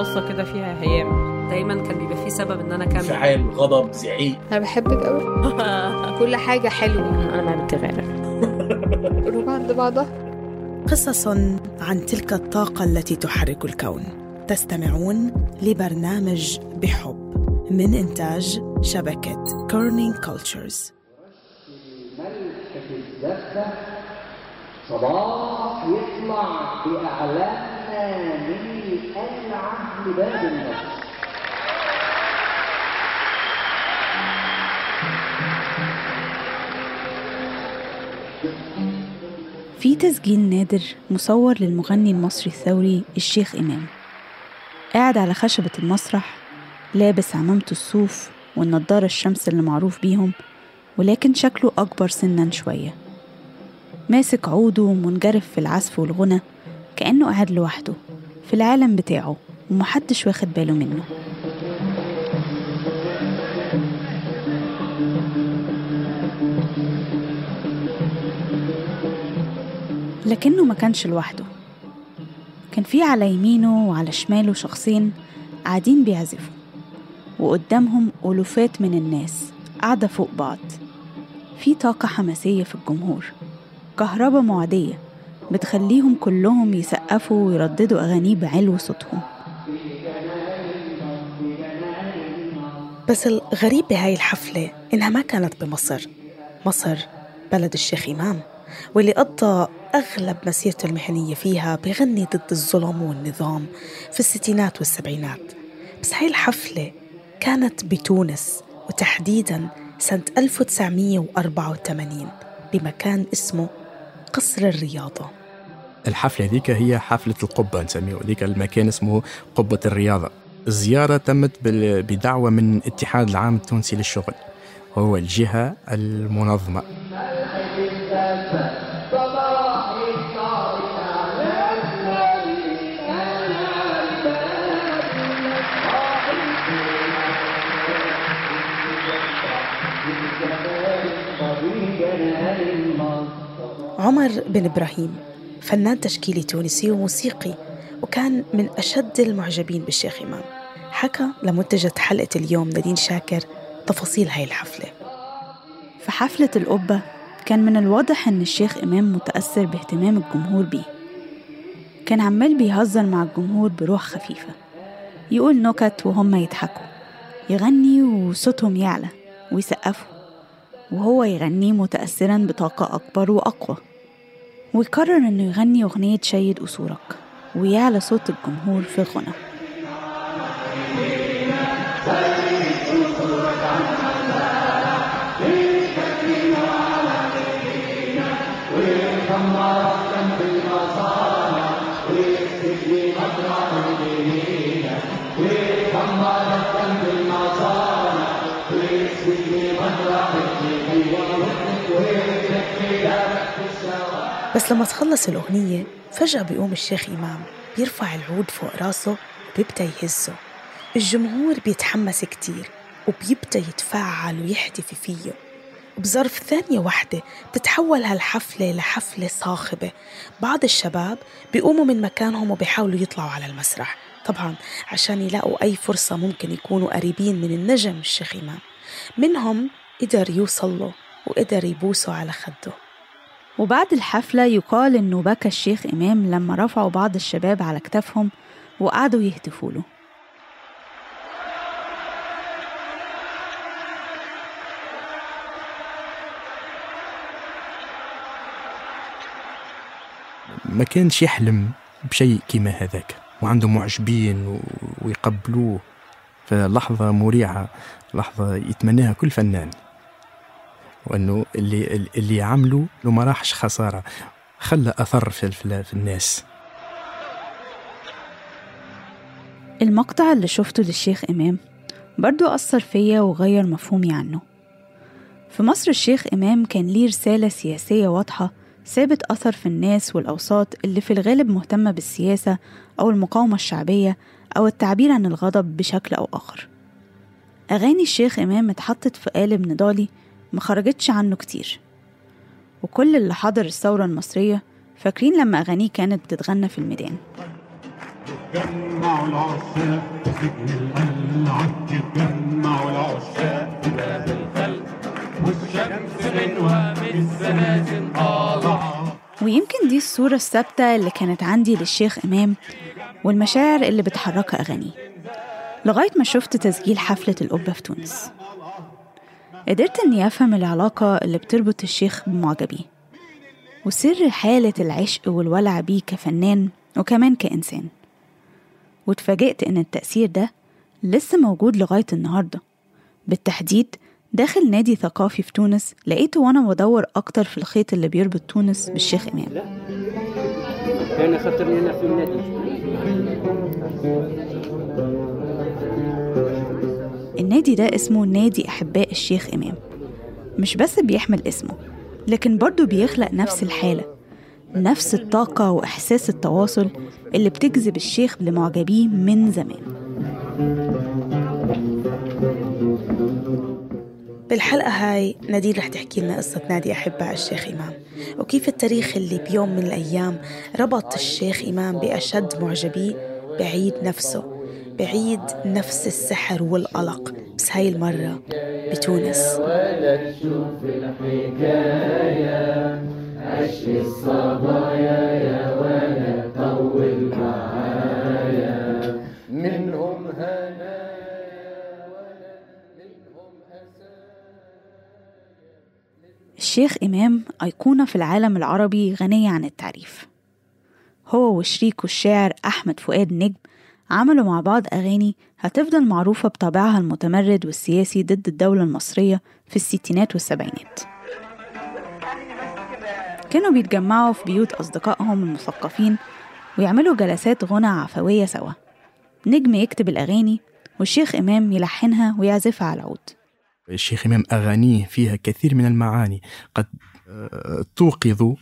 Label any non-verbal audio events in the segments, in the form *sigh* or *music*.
بصة كده فيها هيام. دايما كان بيبقى في سبب إن أنا أكمل. انفعال غضب زعيق. أنا بحبك قوي *laughs* كل حاجة حلوة. أنا ما بتغير قلوب *laughs* عند بعضها. قصص عن تلك الطاقة التي تحرك الكون. تستمعون لبرنامج بحب من إنتاج شبكة Kerning Cultures ملكة الزفة صباح يطلع بأعلامنا من لباب النصر في تسجيل نادر مصور للمغني المصري الثوري الشيخ إمام. قاعد على خشبة المسرح لابس عمامته الصوف والنضارة الشمس اللي معروف بيهم ولكن شكله أكبر سنا شوية. ماسك عوده ومنجرف في العزف والغنى كأنه قاعد لوحده في العالم بتاعه ومحدش واخد باله منه. لكنه ما كانش لوحده. كان في على يمينه وعلى شماله شخصين قاعدين بيعزفوا وقدامهم ألوفات من الناس قاعدة فوق بعض. في طاقة حماسية في الجمهور كهرباء معدية بتخليهم كلهم يسقفوا ويرددوا أغانيه بعلو صوتهم. بس الغريب بهاي الحفلة إنها ما كانت بمصر. مصر بلد الشيخ إمام واللي قضى أغلب مسيرته المهنية فيها بغني ضد الظلم والنظام في الستينات والسبعينات. بس هاي الحفلة كانت بتونس وتحديدا سنة 1984 بمكان اسمه قصر الرياضة. الحفلة ذيك هي حفلة القبة نسميه. ذيك المكان اسمه قبة الرياضة. الزيارة تمت بدعوة من الاتحاد العام التونسي للشغل. وهو الجهة المنظمة. عمر بن إبراهيم. فنان تشكيلي تونسي وموسيقي وكان من أشد المعجبين بالشيخ إمام. حكى لمنتجة حلقة اليوم نادين شاكر تفاصيل هاي الحفلة. في حفلة القبة كان من الواضح إن الشيخ إمام متأثر باهتمام الجمهور بيه. كان عمال بيهزر مع الجمهور بروح خفيفة. يقول نكت وهم يضحكوا. يغني وصوتهم يعلى ويسقفوا. وهو يغني متأثرا بطاقة أكبر وأقوى. ويقرر إنه يغني أغنية شيد أصولك ويعلى صوت الجمهور في الغنى. بس لما تخلص الأغنية فجأة بيقوم الشيخ إمام بيرفع العود فوق راسه وبيبدأ يهزه. الجمهور بيتحمس كتير وبيبدأ يتفاعل ويحتفي فيه. بظرف ثانية واحدة بتتحول هالحفلة لحفلة صاخبة. بعض الشباب بيقوموا من مكانهم وبيحاولوا يطلعوا على المسرح. طبعا عشان يلاقوا أي فرصة ممكن يكونوا قريبين من النجم الشيخ إمام. منهم قدر يوصل له وقدر يبوسه على خده. وبعد الحفلة يقال إنه بكى الشيخ إمام لما رفعوا بعض الشباب على كتافهم وقعدوا يهتفوا له. ما كانش يحلم بشيء كما هذاك وعنده معجبين ويقبلوه. فلحظة مريعة لحظة يتمناها كل فنان. وأنه اللي اللي عمله لو ما راحش خسارة. خلى أثر في, في, الناس. المقطع اللي شفته للشيخ إمام برضو أثر فيا وغير مفهومي عنه. في مصر الشيخ إمام كان ليه رسالة سياسية واضحة سابت أثر في الناس والأوساط اللي في الغالب مهتمة بالسياسة أو المقاومة الشعبية أو التعبير عن الغضب بشكل أو آخر. أغاني الشيخ إمام اتحطت في قالب نضالي ما خرجتش عنه كتير. وكل اللي حضر الثورة المصرية فاكرين لما أغانيه كانت بتتغنى في الميدان. يتجمعوا العشاق في سجن القلعة يتجمعوا العشاق في باب الخلق والشمس غنوة من السنازل طالعة. ويمكن دي الصورة الثابتة اللي كانت عندي للشيخ إمام والمشاعر اللي بتحركها أغانيه. لغاية ما شفت تسجيل حفلة القبة في تونس. قدرت إني أفهم العلاقة اللي بتربط الشيخ بمعجبيه وسر حالة العشق والولع بيه كفنان وكمان كإنسان. واتفاجئت إن التأثير ده لسه موجود لغاية النهاردة. بالتحديد داخل نادي ثقافي في تونس لقيته وأنا بدور أكتر في الخيط اللي بيربط تونس بالشيخ إمام خطرني أنا في النادي. النادي ده اسمه نادي أحباء الشيخ إمام. مش بس بيحمل اسمه لكن برضه بيخلق نفس الحالة نفس الطاقة وإحساس التواصل اللي بتجذب الشيخ لمعجبيه من زمان. بالحلقة هاي نادين رح تحكي لنا قصة نادي أحباء الشيخ إمام وكيف التاريخ اللي بيوم من الأيام ربط الشيخ إمام بأشد معجبيه بعيد نفسه. بعيد نفس السحر والقلق. بس هاي المرة بتونس. ولا تشوف الحكاية عش الصبايا يا ولا طول معايا منهم هنايا الشيخ إمام أيقونة في العالم العربي غنية عن التعريف. هو وشريكه الشاعر أحمد فؤاد نجم عملوا مع بعض أغاني هتفضل معروفة بطابعها المتمرد والسياسي ضد الدولة المصرية في الستينات والسبعينات. كانوا بيتجمعوا في بيوت أصدقائهم المثقفين ويعملوا جلسات غنى عفوية سوا. نجم يكتب الأغاني والشيخ إمام يلحنها ويعزفها على العود. الشيخ إمام أغانيه فيها كثير من المعاني. قد آه، توقظ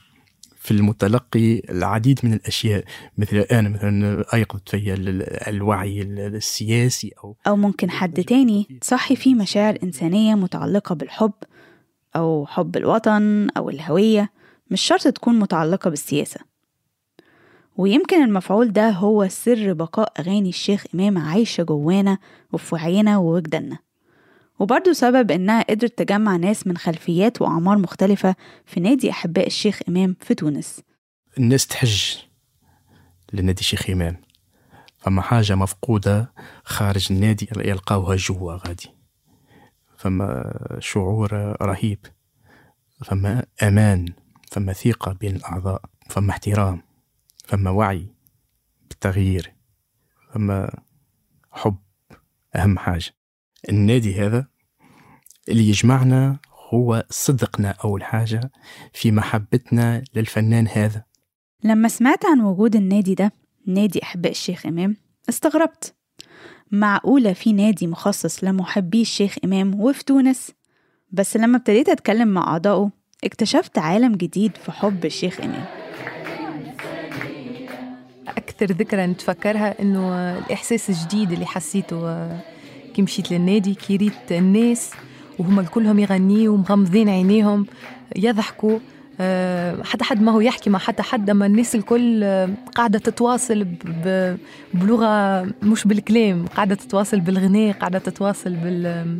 في المتلقي العديد من الأشياء مثل أنا مثلا أيقظت في ال- الوعي السياسي أو أو ممكن حد تاني تصحي فيه مشاعر إنسانية متعلقة بالحب أو حب الوطن أو الهوية مش شرط تكون متعلقة بالسياسة. ويمكن المفعول ده هو سر بقاء أغاني الشيخ إمام عايشة جوانا وفي وعينا ووجداننا وبرضه سبب إنها قدرت تجمع ناس من خلفيات وأعمار مختلفة في نادي أحباء الشيخ إمام في تونس. الناس تحج لنادي الشيخ إمام. فما حاجة مفقودة خارج النادي يلقاوها جوا غادي. فما شعور رهيب فما أمان فما ثقة بين الأعضاء فما احترام فما وعي بالتغيير فما حب أهم حاجة. النادي هذا اللي يجمعنا هو صدقنا أول حاجة في محبتنا للفنان هذا. لما سمعت عن وجود النادي ده نادي أحباء الشيخ إمام استغربت. معقولة في نادي مخصص لمحبي الشيخ إمام وفي تونس؟ بس لما ابتديت أتكلم مع أعضائه اكتشفت عالم جديد في حب الشيخ إمام. أكثر ذكرى نتفكرها إنه الإحساس الجديد اللي حسيته كي مشيت للنادي كي ريت الناس وهم كلهم يغنيوا ومغمضين عينيهم يضحكوا. آه، حتى حد ما هو يحكي مع حتى حد أما الناس الكل آه، قاعدة تتواصل بلغة مش بالكلام قاعدة تتواصل بالغناء قاعدة تتواصل بال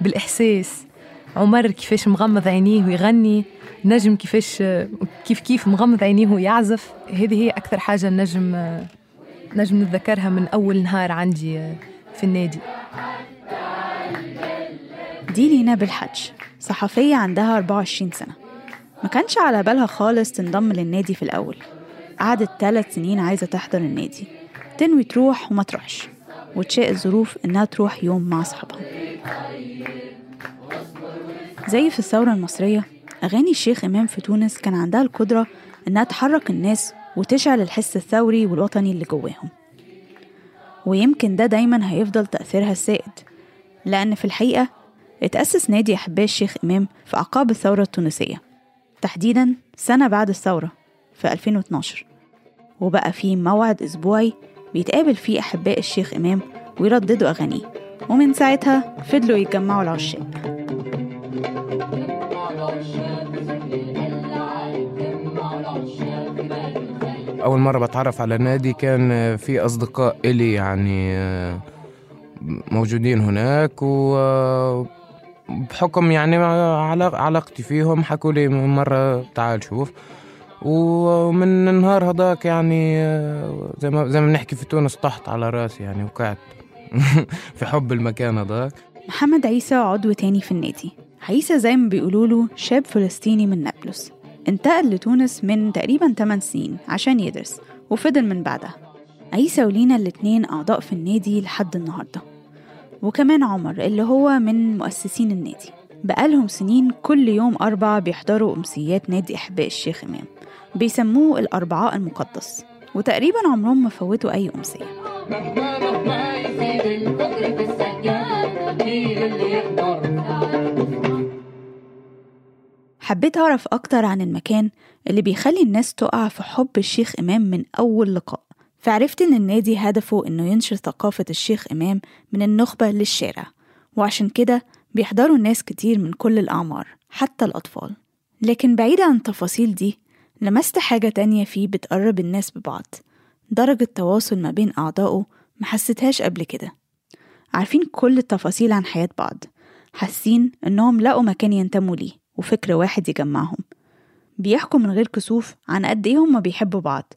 بالإحساس. عمر كيفاش مغمض عينيه ويغني نجم كيفاش كيف كيف مغمض عينيه ويعزف. هذه هي أكثر حاجة نجم نجم نتذكرها من أول نهار عندي آه، في النادي. دي لينا بالحج صحفية عندها 24 سنة. ما كانش على بالها خالص تنضم للنادي في الأول. قعدت ثلاث سنين عايزة تحضر النادي. تنوي تروح وما تروحش. وتشاء الظروف إنها تروح يوم مع أصحابها. زي في الثورة المصرية أغاني الشيخ إمام في تونس كان عندها القدرة إنها تحرك الناس وتشعل الحس الثوري والوطني اللي جواهم. ويمكن ده دايما هيفضل تأثيرها السائد. لأن في الحقيقة اتأسس نادي أحباء الشيخ إمام في أعقاب الثورة التونسية. تحديدا سنة بعد الثورة في 2012 وبقى فيه موعد أسبوعي بيتقابل فيه أحباء الشيخ إمام ويرددوا أغانيه. ومن ساعتها فضلوا يتجمعوا العشاق. أول مرة بتعرف على نادي كان في أصدقاء إلي يعني آه، موجودين هناك و آه، يعني علاق- علاقتي فيهم حكوا لي مرة تعال شوف. ومن النهار هذاك يعني آه، زي ما زي ما بنحكي في تونس طحت على راسي يعني وقعت *laughs* في حب المكان هذاك. محمد عيسى عضو تاني في النادي. عيسى زي ما بيقولوا له شاب فلسطيني من نابلس. انتقل لتونس من تقريبا 8 سنين عشان يدرس وفضل من بعدها عيسى ولينا الاتنين أعضاء في النادي لحد النهاردة وكمان عمر اللي هو من مؤسسين النادي بقالهم سنين كل يوم أربعة بيحضروا أمسيات نادي أحباء الشيخ إمام بيسموه الأربعاء المقدس وتقريبا عمرهم ما فوتوا أي أمسية حبيت أعرف أكتر عن المكان اللي بيخلي الناس تقع في حب الشيخ إمام من أول لقاء فعرفت إن النادي هدفه إنه ينشر ثقافة الشيخ إمام من النخبة للشارع وعشان كده بيحضروا ناس كتير من كل الأعمار حتى الأطفال. لكن بعيد عن التفاصيل دي لمست حاجة تانية فيه بتقرب الناس ببعض درجة تواصل ما بين أعضائه محسيتهاش قبل كده. عارفين كل التفاصيل عن حياة بعض حاسين إنهم لقوا مكان ينتموا ليه. وفكر واحد يجمعهم. بيحكوا من غير كسوف عن قد إيه هما بيحبوا بعض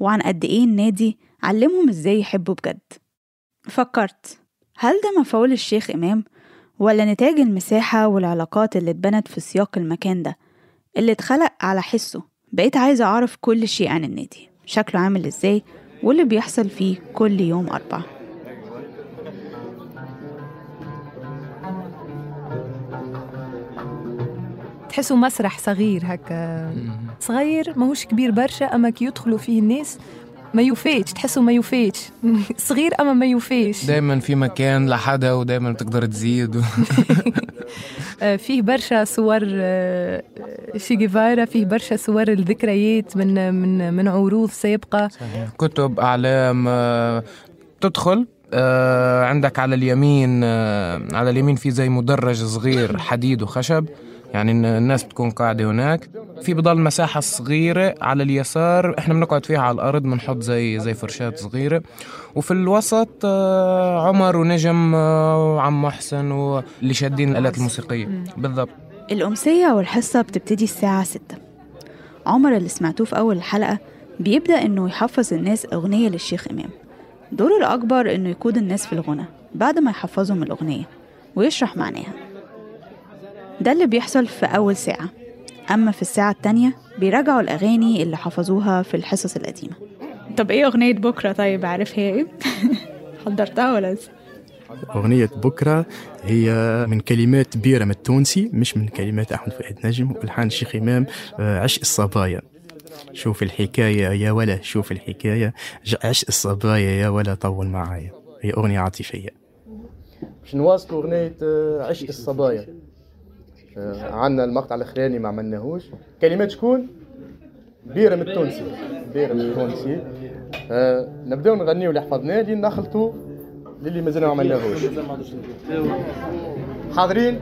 وعن قد إيه النادي علمهم إزاي يحبوا بجد. فكرت هل ده مفعول الشيخ إمام ولا نتاج المساحة والعلاقات اللي اتبنت في سياق المكان ده اللي اتخلق على حسه؟ بقيت عايزة أعرف كل شيء عن النادي شكله عامل إزاي واللي بيحصل فيه كل يوم أربعة. تحسوا مسرح صغير هكا. صغير ماهوش كبير برشا أما كي يدخلوا فيه الناس ما يوفيش تحسوا ما يوفيش *laughs* صغير أما ما يوفيش دايما في مكان لحدا ودايما تقدر تزيد. و... *laughs* آه، فيه برشا صور آه، شي جيفارا فيه برشا صور الذكريات من من من عروض سابقة. كتب أعلام آه، تدخل عندك على اليمين على اليمين في زي مدرج صغير *laughs* حديد وخشب. يعني الناس بتكون قاعدة هناك. في بضل مساحة صغيرة على اليسار إحنا بنقعد فيها على الأرض بنحط زي زي فرشات صغيرة. وفي الوسط آه، عمر ونجم آه، وعم محسن واللي شادين الآلات الموسيقية. بالضبط. الأمسية والحصة بتبتدي الساعة ستة. عمر اللي سمعتوه في أول الحلقة بيبدأ إنه يحفظ الناس أغنية للشيخ إمام. دوره الأكبر إنه يقود الناس في الغنى بعد ما يحفظهم الأغنية ويشرح معناها. ده اللي بيحصل في أول ساعة. أما في الساعة التانية بيراجعوا الأغاني اللي حفظوها في الحصص القديمة. طب إيه أغنية بكرة؟ طيب عارف هي إيه؟ *laughs* حضرتها ولا لسه؟ أغنية بكرة هي من كلمات بيرم التونسي مش من كلمات أحمد فؤاد نجم والحان الشيخ إمام آه، عشق الصبايا. شوف الحكاية يا ولا شوف الحكاية. عشق الصبايا يا ولا طول معايا. هي أغنية عاطفية. باش نواصلوا أغنية آه، عشق الصبايا. آه، عنا المقطع الأخراني ما عملناهوش كلمات شكون؟ بيرم التونسي بيرم التونسي آه، نبداو نغنيو اللي حفظناه لين نخلطوا للي مازال ما عملناهوش حاضرين؟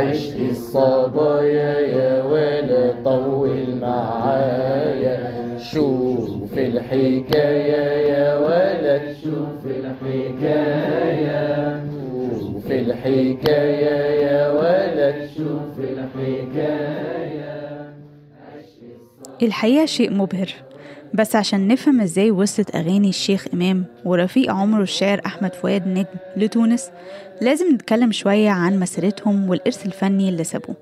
عيش الصبايا يا ولد طول معايا. شوف الحكاية يا ولد شوف الحكاية. شوف الحكاية يا ولد شوف الحكاية. الحقيقة شيء مبهر بس عشان نفهم إزاي وصلت أغاني الشيخ إمام ورفيق عمره الشاعر أحمد فؤاد نجم لتونس لازم نتكلم شوية عن مسيرتهم والإرث الفني اللي سابوه.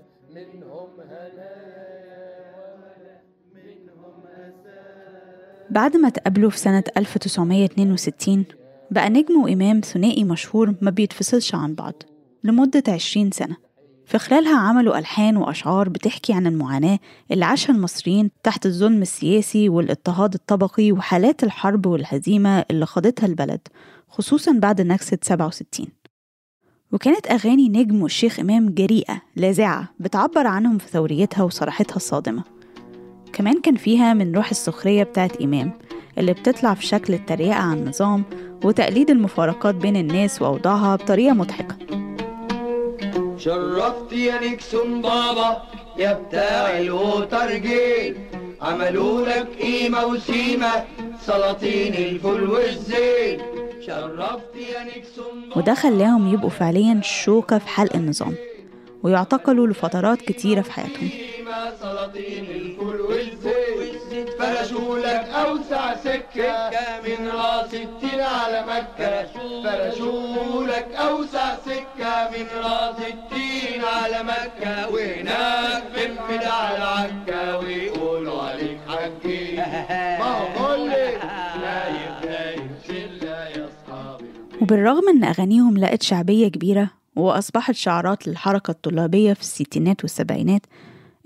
بعد ما تقابلوا في سنة 1962 بقى نجم وإمام ثنائي مشهور ما بيتفصلش عن بعض لمدة 20 سنة. في خلالها عملوا ألحان وأشعار بتحكي عن المعاناة اللي عاشها المصريين تحت الظلم السياسي والاضطهاد الطبقي وحالات الحرب والهزيمة اللي خاضتها البلد خصوصا بعد نكسة 67 وكانت أغاني نجم والشيخ إمام جريئة لاذعة بتعبر عنهم في ثوريتها وصراحتها الصادمة. كمان كان فيها من روح السخرية بتاعت إمام اللي بتطلع في شكل التريقة على النظام وتقليد المفارقات بين الناس وأوضاعها بطريقة مضحكة. شرفت يا نيكسون بابا يا بتاع الوترجيل عملوا لك قيمة وسيمة سلاطين الفول والزيت شرفت يا نيكسون وده خلاهم يبقوا فعليا شوكة في حلق النظام ويعتقلوا لفترات كتيرة في حياتهم. سلاطين الفول والزيت فرشوا لك أوسع سكة. من راس التين على مكة. فرشوا لك أوسع سكة من راس التين على مكة. وهناك بنفد على عكا ويقولوا عليك حكي ما هو كلك نايم نايم شلة يا أصحابي وبالرغم إن أغانيهم لقت شعبية كبيرة وأصبحت شعارات للحركة الطلابية في الستينات والسبعينات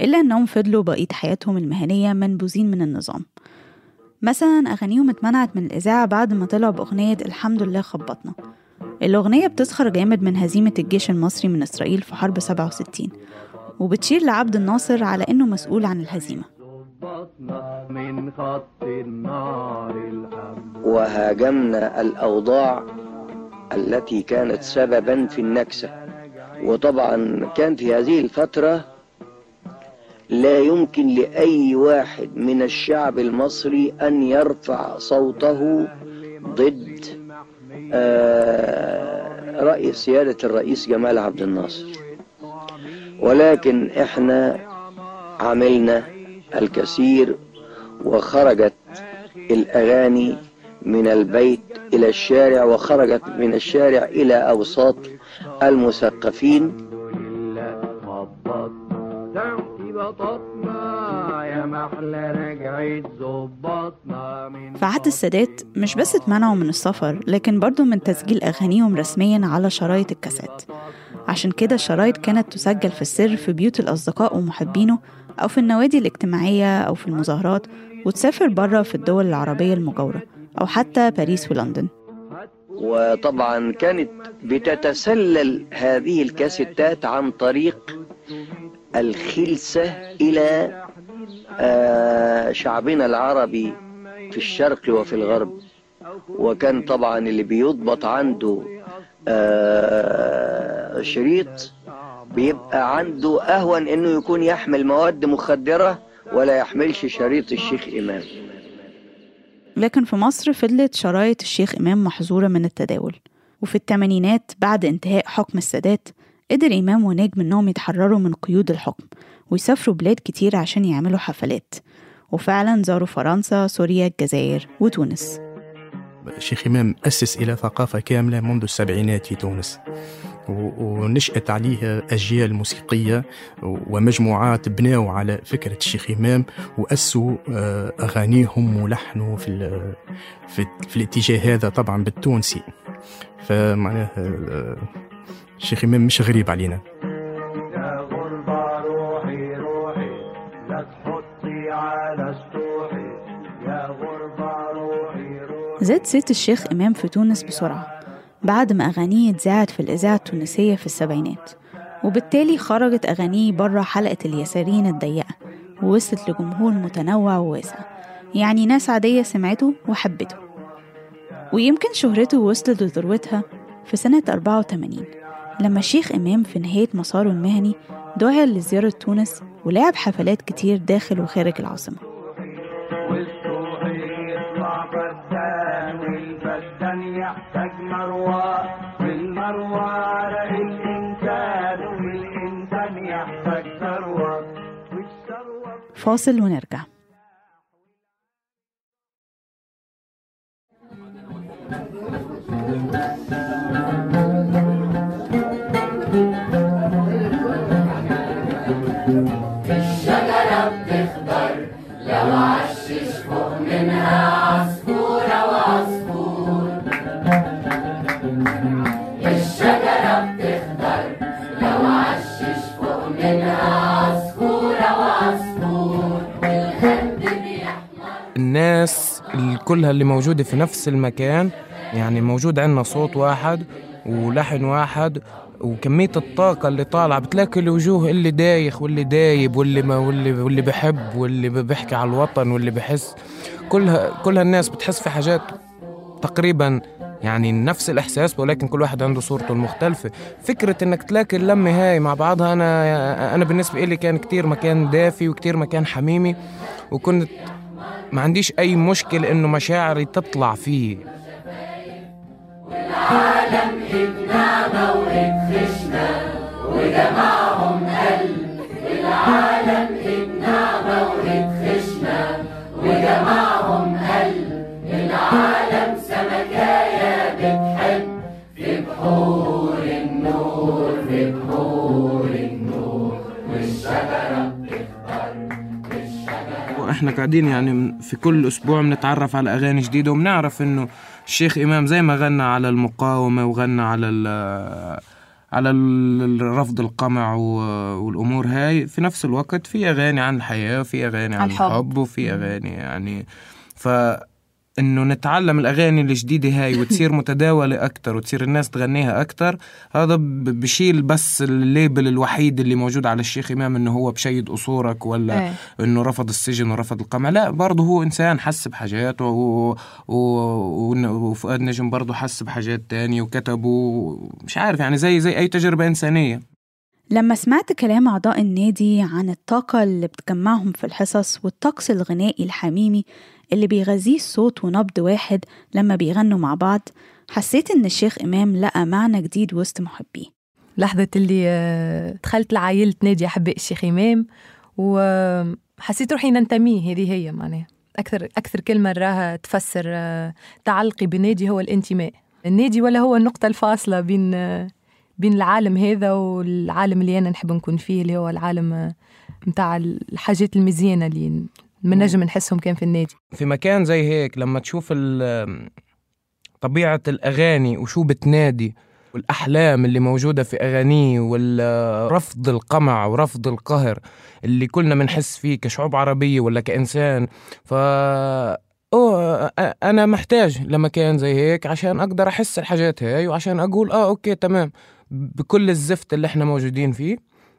إلا أنهم فضلوا بقية حياتهم المهنية منبوذين من النظام. مثلا أغانيهم اتمنعت من الإذاعة بعد ما طلعوا بأغنية الحمد لله خبطنا. الأغنية بتسخر جامد من هزيمة الجيش المصري من إسرائيل في حرب 67 وبتشير لعبد الناصر على إنه مسؤول عن الهزيمة. من خط النار وهاجمنا الأوضاع التي كانت سببا في النكسة. وطبعا كان في هذه الفترة لا يمكن لأي واحد من الشعب المصري أن يرفع صوته ضد آه، رأي سيادة الرئيس جمال عبد الناصر. ولكن إحنا عملنا الكثير وخرجت الأغاني من البيت إلى الشارع وخرجت من الشارع إلى أوساط المثقفين. بططنا يا محلى رجعت ظبطنا من في عهد السادات مش بس اتمنعوا من السفر لكن برضو من تسجيل أغانيهم رسميا على شرايط الكاسات. عشان كده الشرايط كانت تسجل في السر في بيوت الأصدقاء ومحبينه أو في النوادي الاجتماعية أو في المظاهرات وتسافر بره في الدول العربية المجاورة أو حتى باريس ولندن. وطبعا كانت بتتسلل هذه الكاسيتات عن طريق الخلسة إلى آه، شعبنا العربي في الشرق وفي الغرب. وكان طبعا اللي بيضبط عنده آه، شريط بيبقى عنده أهون إنه يكون يحمل مواد مخدرة ولا يحملش شريط الشيخ إمام. لكن في مصر فضلت شرايط الشيخ إمام محظورة من التداول. وفي الثمانينات بعد انتهاء حكم السادات قدر إمام ونجم إنهم يتحرروا من قيود الحكم ويسافروا بلاد كتير عشان يعملوا حفلات. وفعلا زاروا فرنسا سوريا الجزائر وتونس. الشيخ إمام أسس إلى ثقافة كاملة منذ السبعينات في تونس. ونشأت عليه أجيال موسيقية ومجموعات بناوا على فكرة الشيخ إمام وأسوا آه، أغانيهم ولحنوا في, في, في الاتجاه هذا طبعا بالتونسي. فمعناه الشيخ إمام مش غريب علينا. زاد صيت الشيخ إمام في تونس بسرعة بعد ما أغانيه اتذاعت في الإذاعة التونسية في السبعينات وبالتالي خرجت أغانيه بره حلقة اليساريين الضيقة ووصلت لجمهور متنوع وواسع يعني ناس عادية سمعته وحبته. ويمكن شهرته وصلت لذروتها في سنة 84 لما الشيخ إمام في نهاية مساره المهني دعا لزيارة تونس ولعب حفلات كتير داخل وخارج العاصمة. والسوحي يطلع الناس ال- كلها اللي موجودة في نفس المكان يعني موجود عندنا صوت واحد ولحن واحد وكمية الطاقة اللي طالعة. بتلاقي الوجوه اللي دايخ واللي دايب واللي ما واللي واللي بحب واللي بيحكي على الوطن واللي بحس. كلها كلها الناس بتحس في حاجات تقريبا يعني نفس الإحساس ولكن كل واحد عنده صورته المختلفة. فكرة إنك تلاقي اللمة هاي مع بعضها أنا أنا بالنسبة لي كان كتير مكان دافي وكتير مكان حميمي وكنت ما عنديش أي مشكلة إنه مشاعري تطلع فيه. والعالم ابنعنا واتخشنا وجمعهم قلب العالم ابنعنا واتخشنا وجمعهم قلب العالم سمكايا بتحب؟ في بحور النور في بحور النور. والشجرة وإحنا قاعدين يعني في كل أسبوع بنتعرف على أغاني جديدة وبنعرف إنه الشيخ إمام زي ما غنى على المقاومة وغنى على على ال- رفض القمع والأمور هاي في نفس الوقت في أغاني عن الحياة وفي أغاني عن الحب. الحب وفي أغاني يعني ف إنه نتعلم الأغاني الجديدة هاي وتصير *laughs* متداولة أكتر وتصير الناس تغنيها أكتر هذا بشيل بس الليبل الوحيد اللي موجود على الشيخ إمام إنه هو بشيد قصورك ولا إيه. إنه رفض السجن ورفض القمع لا برضه هو إنسان حس بحاجات و... و... و... وفؤاد نجم برضه حس بحاجات تانية وكتب مش عارف يعني زي زي أي تجربة إنسانية لما سمعت كلام أعضاء النادي عن الطاقة اللي بتجمعهم في الحصص والطقس الغنائي الحميمي اللي بيغذيه الصوت ونبض واحد لما بيغنوا مع بعض حسيت إن الشيخ إمام لقى معنى جديد وسط محبيه. لحظة اللي آه، دخلت لعائلة نادي أحباء الشيخ إمام وحسيت روحي ننتمي هذه هي معناها. أكثر أكثر كلمة راها تفسر آه، تعلقي بالنادي هو الانتماء. النادي ولا هو النقطة الفاصلة بين آه، بين العالم هذا والعالم اللي أنا نحب نكون فيه اللي هو العالم آه، متاع الحاجات المزيانة اللي من نجم نحسهم كان في النادي. في مكان زي هيك لما تشوف طبيعة الأغاني وشو بتنادي والأحلام اللي موجودة في أغانيه والرفض القمع ورفض القهر اللي كلنا بنحس فيه كشعوب عربية ولا كإنسان ف أوه أنا محتاج لمكان زي هيك عشان أقدر أحس الحاجات هاي وعشان أقول آه أوكي تمام. بكل الزفت اللي إحنا موجودين فيه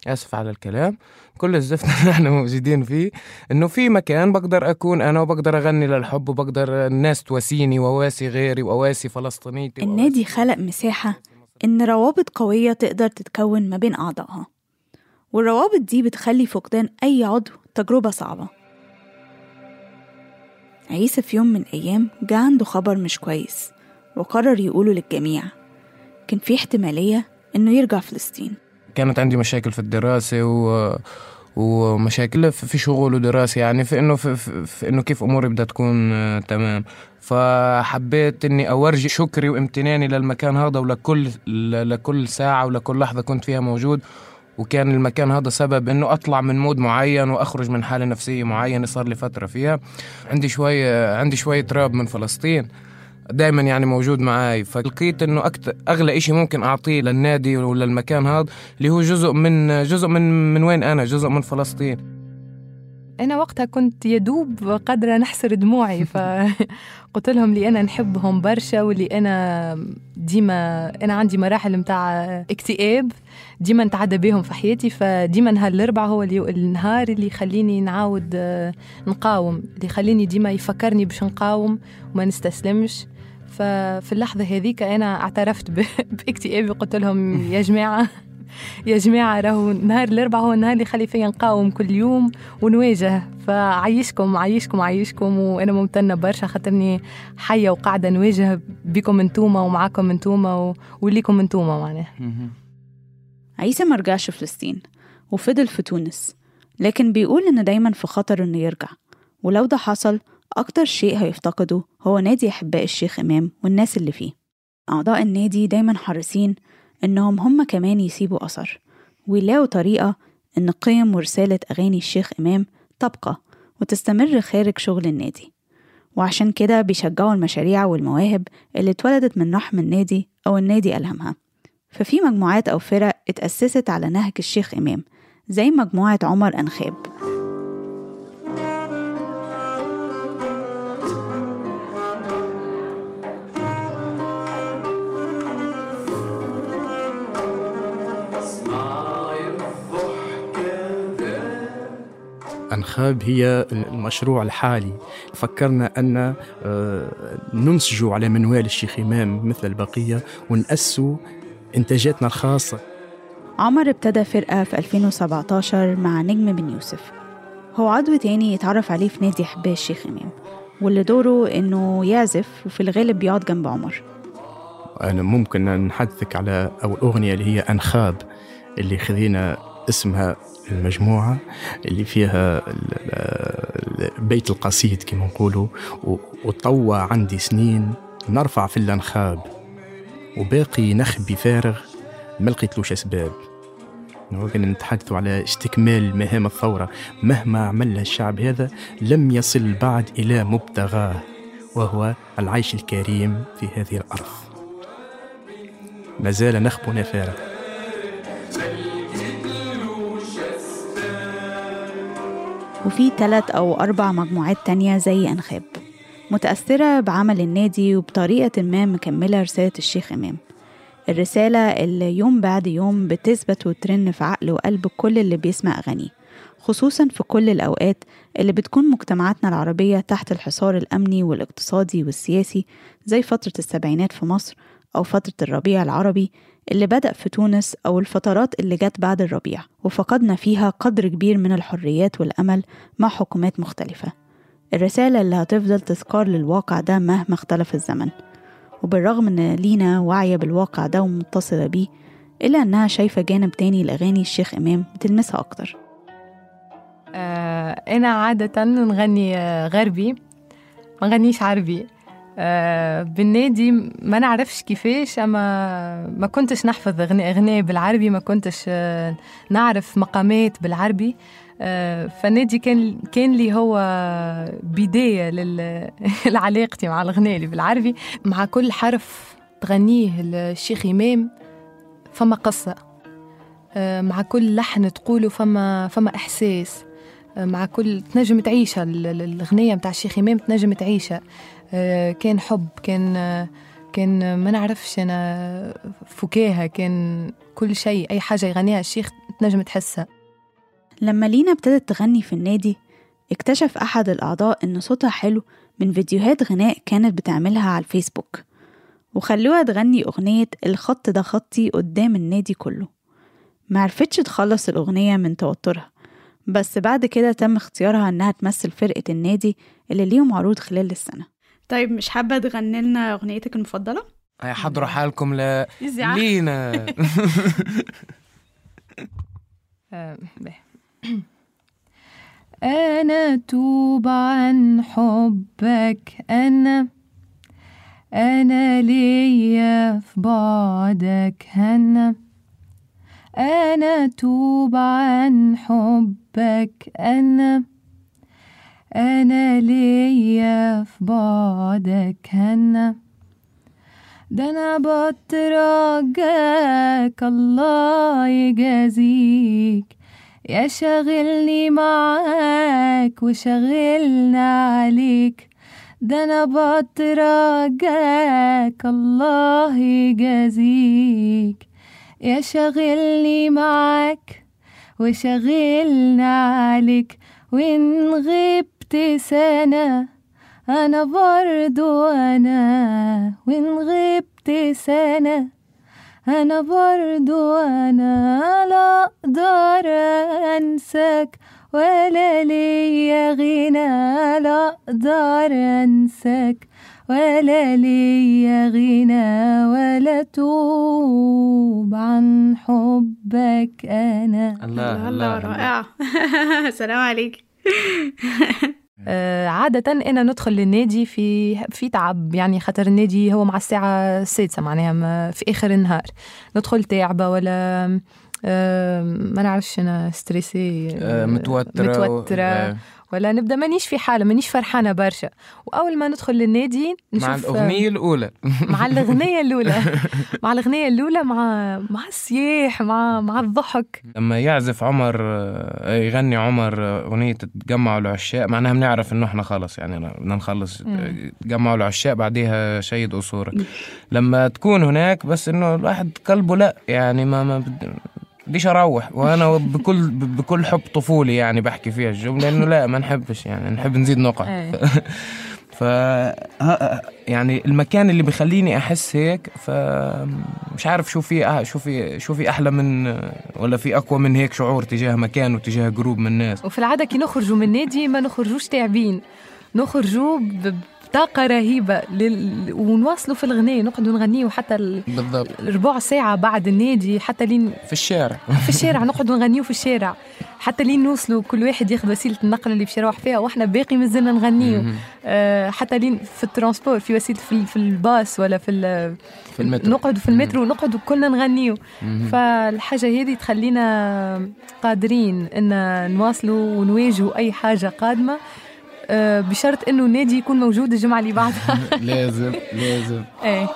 آسف على الكلام. كل الزفت *laughs* اللي إحنا موجودين فيه إنه في مكان بقدر أكون أنا وبقدر أغني للحب وبقدر الناس تواسيني وواسي غيري وواسي فلسطينيتي النادي خلق مساحة إن روابط قوية تقدر تتكون ما بين أعضائها. والروابط دي بتخلي فقدان أي عضو تجربة صعبة. عيسى في يوم من الأيام جه عنده خبر مش كويس وقرر يقوله للجميع. كان في احتمالية إنه يرجع فلسطين. كانت عندي مشاكل في الدراسة و ومشاكل في شغل ودراسة يعني في إنه في, في, إنه كيف أموري بدها تكون آه، تمام. فحبيت إني أورجي شكري وامتناني للمكان هذا ولكل لكل ساعة ولكل لحظة كنت فيها موجود. وكان المكان هذا سبب إنه أطلع من مود معين وأخرج من حالة نفسية معينة صار لي فترة فيها. عندي شوية عندي شوية راب من فلسطين. دائما يعني موجود معاي. فلقيت إنه أكتر أغلى إشي ممكن أعطيه للنادي ولا المكان هذا اللي هو جزء من جزء من من وين أنا؟ جزء من فلسطين. أنا وقتها كنت يدوب قادرة نحسر دموعي *laughs* فقلت لهم لي أنا نحبهم برشا واللي أنا ديما أنا عندي مراحل متاع اكتئاب ديما نتعدى بيهم في حياتي فديما نهار الأربعاء هو اللي النهار اللي يخليني نعاود آه، نقاوم اللي يخليني ديما يفكرني باش نقاوم وما نستسلمش. ففي اللحظة هذيك أنا اعترفت *laughs* باكتئابي وقلت لهم يا جماعة. يا جماعة راهو نهار الأربعاء هو النهار اللي يخلي فيا نقاوم كل يوم ونواجه. فعيشكم عيشكم عيشكم وأنا ممتنة برشا خاطرني حية وقاعدة نواجه بكم انتوما ومعاكم انتوما وليكم انتوما معناها. عيسى مرجعش فلسطين وفضل في تونس لكن بيقول إنه دايما في خطر إنه يرجع. ولو ده حصل أكتر شيء هيفتقده هو نادي أحباء الشيخ إمام والناس اللي فيه. أعضاء النادي دايما حريصين إنهم هم كمان يسيبوا أثر ويلاقوا طريقة إن قيم ورسالة أغاني الشيخ إمام تبقى وتستمر خارج شغل النادي. وعشان كده بيشجعوا المشاريع والمواهب اللي اتولدت من رحم النادي أو النادي ألهمها. ففي مجموعات أو فرق اتأسست على نهج الشيخ إمام زي مجموعة عمر أنخاب. أنخاب هي المشروع الحالي. فكرنا أن آه، ننسجوا على منوال الشيخ إمام مثل البقية ونأسوا إنتاجاتنا الخاصة. عمر ابتدى فرقة في 2017 مع نجم بن يوسف. هو عضو تاني يتعرف عليه في نادي حباش الشيخ إمام واللي دوره إنه يعزف وفي الغالب بيقعد جنب عمر. أنا ممكن نحدثك على أول أغنية اللي هي أنخاب اللي خذينا اسمها المجموعة اللي فيها بيت القصيد كما نقولوا وطوى عندي سنين نرفع في الأنخاب وباقي نخبي فارغ ما لقيتلوش أسباب. كنا نتحدث على استكمال مهام الثورة. مهما عملها الشعب هذا لم يصل بعد إلى مبتغاه وهو العيش الكريم في هذه الأرض. ما زال نخبنا فارغ. وفي ثلاث أو أربع مجموعات تانية زي أنخاب متأثرة بعمل النادي وبطريقة ما مكملة رسالة الشيخ إمام. الرسالة اللي يوم بعد يوم بتثبت وترن في عقل وقلب كل اللي بيسمع أغانيه خصوصا في كل الأوقات اللي بتكون مجتمعاتنا العربية تحت الحصار الأمني والاقتصادي والسياسي زي فترة السبعينات في مصر أو فترة الربيع العربي اللي بدأ في تونس أو الفترات اللي جت بعد الربيع وفقدنا فيها قدر كبير من الحريات والأمل مع حكومات مختلفة. الرسالة اللي هتفضل تذكار للواقع ده مهما اختلف الزمن. وبالرغم إن لينا واعية بالواقع ده ومتصلة بيه إلا إنها شايفة جانب تاني لأغاني الشيخ إمام بتلمسها أكتر. آه أنا عادة نغني غربي ما نغنيش عربي. آه بالنادي ما نعرفش كيفاش أما ما كنتش نحفظ أغنية بالعربي ما كنتش آه نعرف مقامات بالعربي. آه فالنادي كان كان لي هو بداية *laughs* لعلاقتي مع الأغنية اللي بالعربي. مع كل حرف تغنيه الشيخ إمام فما قصة. مع كل لحن تقوله فما فما إحساس. مع كل تنجم تعيشها الأغنية متاع الشيخ إمام تنجم تعيشها كان حب كان آه، كان ما نعرفش أنا فكاهة كان كل شيء أي حاجة يغنيها الشيخ تنجم تحسها. لما لينا ابتدت تغني في النادي اكتشف أحد الأعضاء إن صوتها حلو من فيديوهات غناء كانت بتعملها على الفيسبوك وخلوها تغني أغنية الخط ده خطي قدام النادي كله. معرفتش تخلص الأغنية من توترها بس بعد كده تم اختيارها إنها تمثل فرقة النادي اللي ليهم عروض خلال السنة. طيب مش حابة تغني لنا أغنيتك المفضلة؟ حضروا حالكم ل لينا. *laughs* آه، أنا توب عن حبك أنا أنا ليا في بعدك هنا أنا توب عن حبك أنا. أنا ليا في بعدك هنا. ده أنا بترجاك الله يجازيك. يا شاغلني معاك وشغلنا عليك. ده أنا بترجاك الله يجازيك. يا شاغلني معاك وشغلنا عليك. وإن غبت سنة أنا برضو أنا وإن غبت سنة أنا برضو أنا لا أقدر أنساك ولا ليا غنى لا أقدر أنساك ولا ليا غنى ولا توب عن حبك أنا. الله الله رائعة *laughs* سلام عليك. *laughs* عادة أنا ندخل للنادي في في تعب. يعني خاطر النادي هو مع الساعة السادسة معناها في آخر النهار. ندخل تعبة ولا آه ما نعرفش أنا ستريسي آه متوترة متوترة. و... ولا نبدأ مانيش في حالة مانيش فرحانة برشا. وأول ما ندخل للنادي نشوف مع الأغنية الأولى. مع الأغنية الأولى. *laughs* مع الأغنية الأولى مع مع السياح مع مع الضحك. لما يعزف عمر يغني عمر أغنية تجمعوا العشاق معناها بنعرف إنه إحنا خلص يعني بدنا نخلص تجمعوا العشاق بعديها شيد قصورك لما تكون هناك بس إنه الواحد قلبه لا يعني ما ما بديش أروح وأنا بكل بكل حب طفولي يعني بحكي فيها الجملة انه لا ما نحبش يعني نحب نزيد نقط إيه. *laughs* ف يعني المكان اللي بيخليني أحس هيك فمش عارف شو في أه- شو في شو في أحلى من ولا في أقوى من هيك شعور تجاه مكان وتجاه group من الناس. وفي العادة كي نخرجوا من النادي ما نخرجوش تعبين. نخرجوا بطاقه رهيبة لل... ونواصلوا في الغناء نقعدوا نغنيوا حتى ال... بالضبط. ربع ساعة بعد النادي حتى لين في الشارع. في الشارع نقعدوا نغنيوا في الشارع. حتى لين نوصلوا كل واحد ياخذ وسيلة النقل اللي باش يروح فيها وإحنا باقي مازلنا نغنيوا. آه حتى لين في ال transport في وسيلة في, في الباص ولا في في المترو. نقعدوا في المترو نقعدوا كلنا نغنيوا. فالحاجة هذه تخلينا قادرين إن نواصلوا ونواجهوا أي حاجة قادمة. بشرط إنه النادي يكون موجود الجمعه اللي بعدها *laughs* لازم لازم. إيه.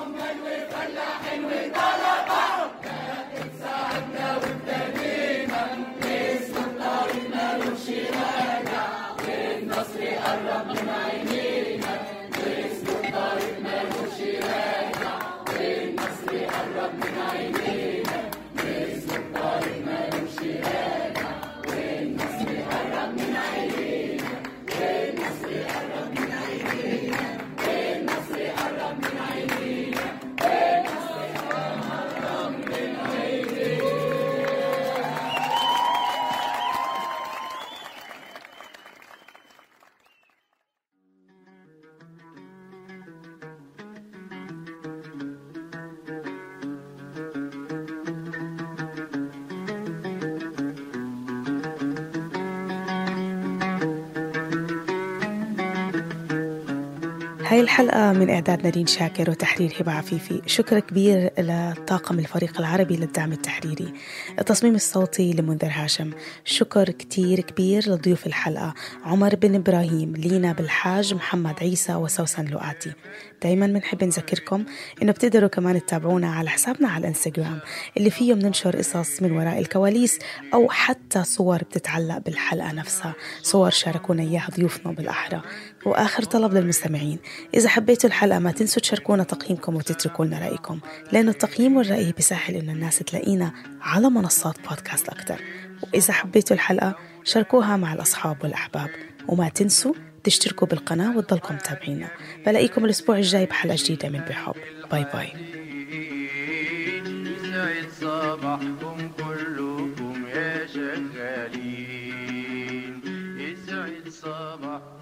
من إعداد نادين شاكر وتحرير هبة عفيفي. شكر كبير لطاقم الفريق العربي للدعم التحريري. التصميم الصوتي لمنذر هاشم. شكر كتير كبير لضيوف الحلقة. عمر بن إبراهيم لينا بالحاج محمد عيسى وسوسن لؤاتي. دايما بنحب نذكركم إنه بتقدروا كمان تتابعونا على حسابنا على الإنستغرام اللي فيه بننشر قصص من وراء الكواليس أو حتى صور بتتعلق بالحلقة نفسها. صور شاركونا إياها ضيوفنا بالأحرى وآخر طلب للمستمعين. إذا حبيتوا الحلقة ما تنسوا تشاركونا تقييمكم وتتركوا لنا رأيكم لأنه التقييم والرأي بيسهل إنه الناس تلاقينا على منصات بودكاست أكتر. وإذا حبيتوا الحلقة شاركوها مع الأصحاب والأحباب. وما تنسوا تشتركوا بالقناة وتضلكم متابعينا. بلاقيكم الأسبوع الجاي بحلقة جديدة من بحب. باي باي. صباحكم كلكم يا شغالين. يسعد صباحكم.